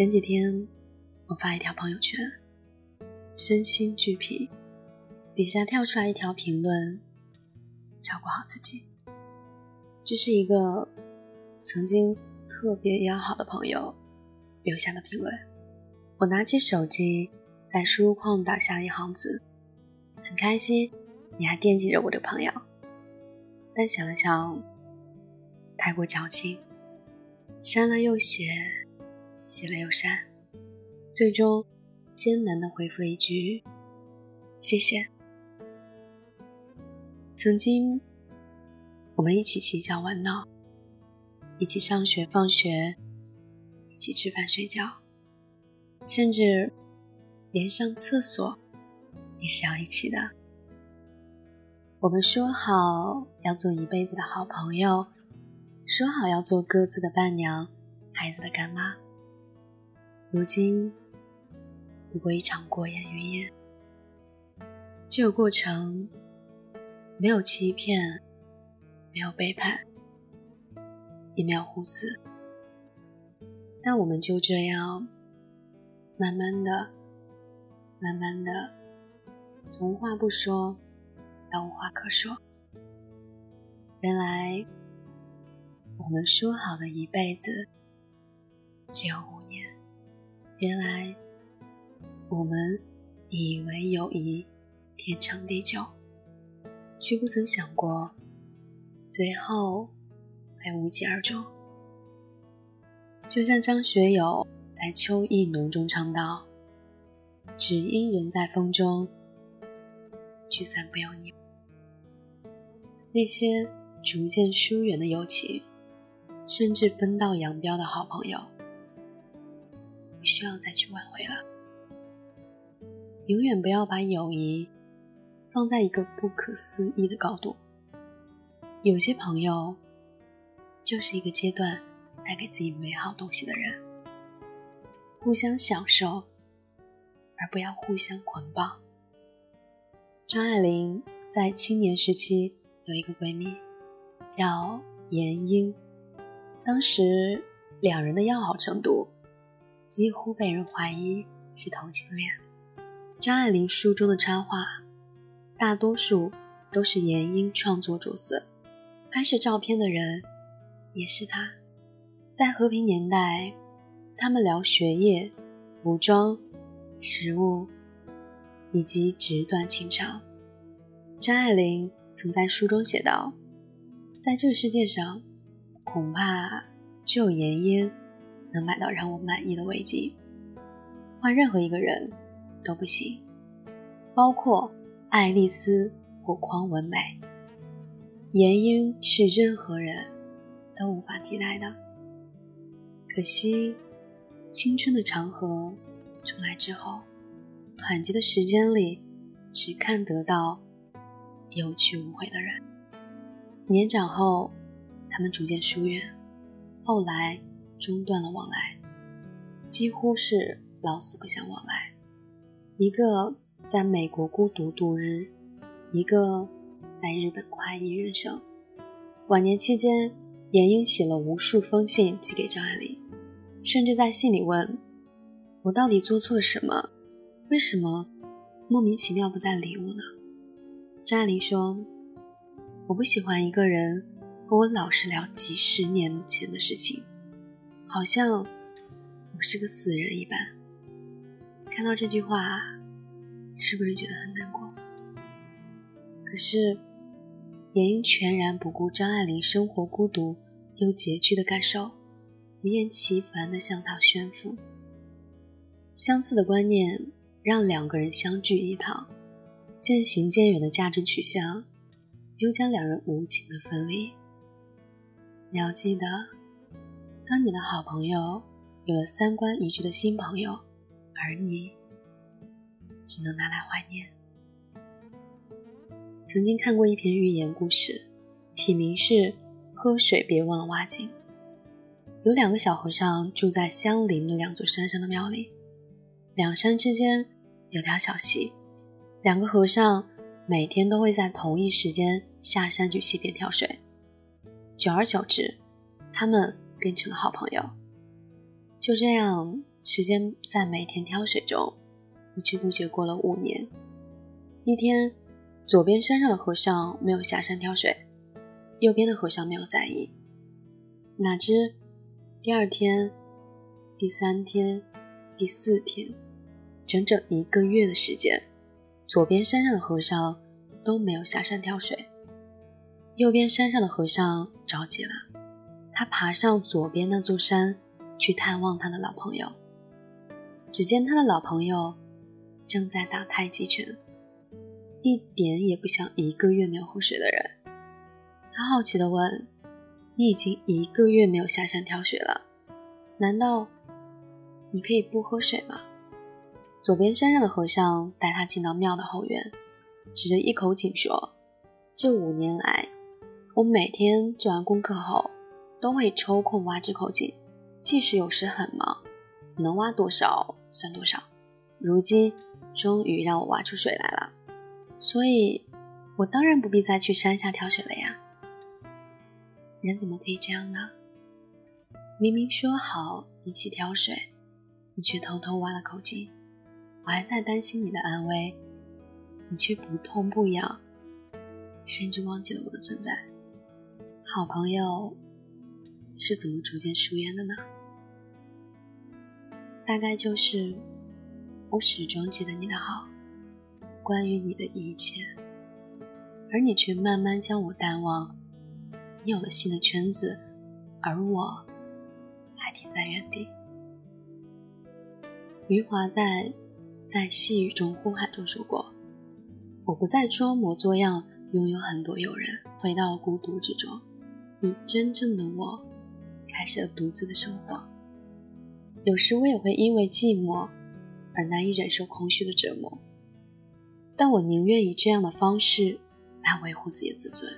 前几天我发一条朋友圈，身心俱疲，底下跳出来一条评论：照顾好自己。这是一个曾经特别要好的朋友留下的评论。我拿起手机，在输入框打下一行字，很开心你还惦记着我的朋友。但想了想，太过矫情，删了又写，写了又删，最终艰难的回复一句：“谢谢。”曾经，我们一起嬉笑玩闹，一起上学放学，一起吃饭睡觉，甚至连上厕所也是要一起的。我们说好要做一辈子的好朋友，说好要做各自的伴娘，孩子的干妈。如今，不过一场过眼云烟。这个过程，没有欺骗，没有背叛，也没有互撕。但我们就这样，慢慢的，慢慢的，从无话不说。到无话可说。原来我们说好的一辈子只有无。原来我们以为友谊天长地久，却不曾想过最后会无疾而终。就像张学友在《秋意浓》中唱道：“只因人在风中，聚散不由你。”那些逐渐疏远的友情，甚至分道扬镳的好朋友，不需要再去挽回了。永远不要把友谊放在一个不可思议的高度。有些朋友，就是一个阶段带给自己美好东西的人，互相享受，而不要互相捆绑。张爱玲在青年时期。有一个闺蜜叫严英，当时两人的要好程度几乎被人怀疑是同性恋。张爱玲书中的插画大多数都是严英创作主色，拍摄照片的人也是他。在和平年代，他们聊学业、服装、食物以及纸短情长。张爱玲。曾在书中写道：“在这个世界上，恐怕只有严英能买到让我满意的围巾，换任何一个人都不行，包括爱丽丝或匡文美。严英是任何人都无法替代的。可惜，青春的长河重来之后，短暂的时间里，只看得到。”有去无回的人，年长后，他们逐渐疏远，后来中断了往来，几乎是老死不相往来。一个在美国孤独度日，一个在日本快意人生。晚年期间，严英写了无数封信寄给张爱玲，甚至在信里问：“我到底做错了什么？为什么莫名其妙不再理我呢？”张爱玲说：“我不喜欢一个人和我老是聊几十年前的事情，好像我是个死人一般。”看到这句话，是不是觉得很难过？可是，严英全然不顾张爱玲生活孤独又拮据的感受，不厌其烦地向她炫富。相似的观念让两个人相聚一堂。渐行渐远的价值取向，又将两人无情的分离。你要记得，当你的好朋友有了三观一致的新朋友，而你只能拿来怀念。曾经看过一篇寓言故事，题名是“喝水别忘了挖井”。有两个小和尚住在相邻的两座山上的庙里，两山之间有条小溪。两个和尚每天都会在同一时间下山去溪边挑水，久而久之，他们变成了好朋友。就这样，时间在每天挑水中不知不觉过了五年。一天，左边山上的和尚没有下山挑水，右边的和尚没有在意。哪知第二天、第三天、第四天，整整一个月的时间，左边山上的和尚都没有下山挑水。右边山上的和尚着急了，他爬上左边那座山去探望他的老朋友。只见他的老朋友正在打太极拳，一点也不像一个月没有喝水的人。他好奇地问：“你已经一个月没有下山挑水了，难道你可以不喝水吗？”左边山上的和尚带他进到庙的后院，指着一口井说：“这五年来，我每天做完功课后，都会抽空挖这口井，即使有时很忙，能挖多少？”算多少？如今终于让我挖出水来了，所以我当然不必再去山下挑水了呀。人怎么可以这样呢？明明说好一起挑水，你却偷偷挖了口井。我还在担心你的安危，你却不痛不痒，甚至忘记了我的存在。好朋友是怎么逐渐疏远的呢？大概就是，我始终记得你的好，关于你的一切，而你却慢慢将我淡忘。你有了新的圈子，而我还停在原地。余华在《在细雨中呼喊》中说过：“我不再装模作样拥有很多友人，回到孤独之中，以真正的我开始了独自的生活。”有时我也会因为寂寞而难以忍受空虚的折磨，但我宁愿以这样的方式来维护自己的自尊，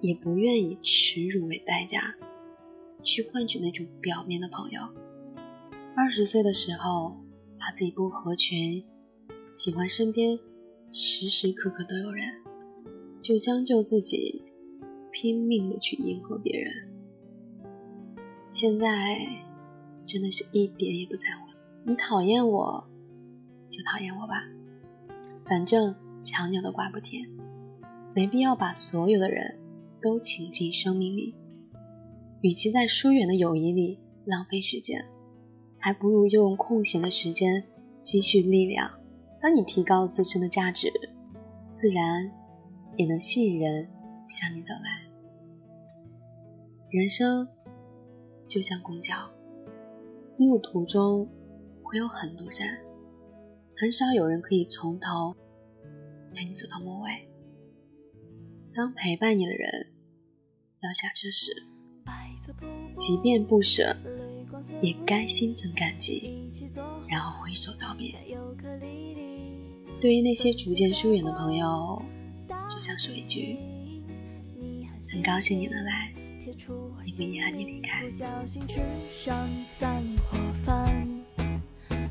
也不愿以耻辱为代价去换取那种表面的朋友。二十岁的时候，怕自己不合群，喜欢身边时时刻刻都有人，就将就自己，拼命的去迎合别人。现在。真的是一点也不在乎。你讨厌我，就讨厌我吧，反正强扭的瓜不甜，没必要把所有的人都请进生命里。与其在疏远的友谊里浪费时间，还不如用空闲的时间积蓄力量。当你提高自身的价值，自然也能吸引人向你走来。人生就像公交。路途中会有很多站，很少有人可以从头陪你走到末尾。当陪伴你的人要下车时，即便不舍，也该心存感激，然后挥手道别。对于那些逐渐疏远的朋友，只想说一句：很高兴你能来。也不小心吃上散伙饭，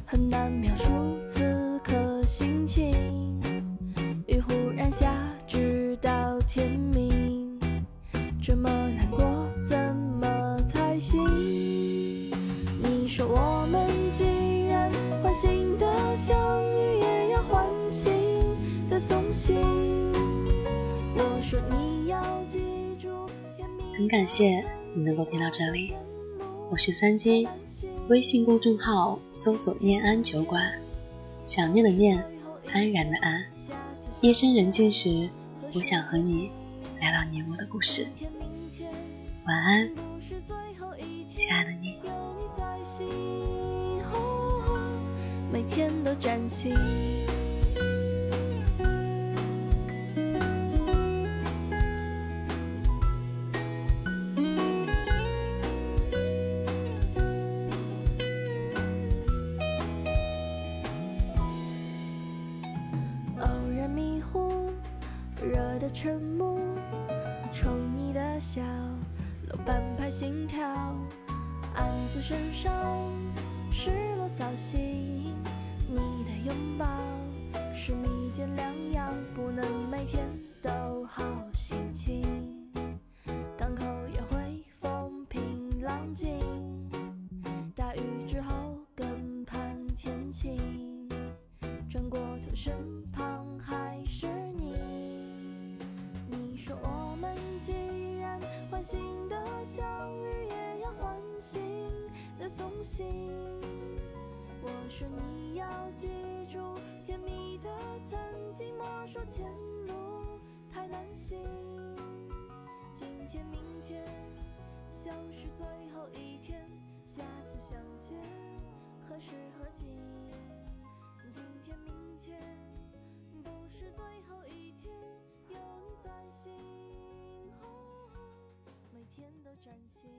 很难描述此刻心情。雨忽然下，直到天明，这么难过，怎么才行？你说我们既然唤醒的相遇，也要唤醒的送行。我说你要记住。很感谢你能够听到这里，我是三金，微信公众号搜索“念安酒馆”，想念的念，安然的安。夜深人静时，我想和你聊聊你我的故事。晚安，亲爱的你。每天都崭新。的沉默，宠你的笑，露半拍心跳，暗自神伤，失落扫兴，你的拥抱，是蜜饯良药，不能每天都好心情，港口也会风平浪静，大雨之后更盼天晴，转过头，身。心。我说你要记住甜蜜的曾经，莫说前路太难行。今天明天像是最后一天，下次相见何时何景？今天明天不是最后一天，有你在心，每天都崭新。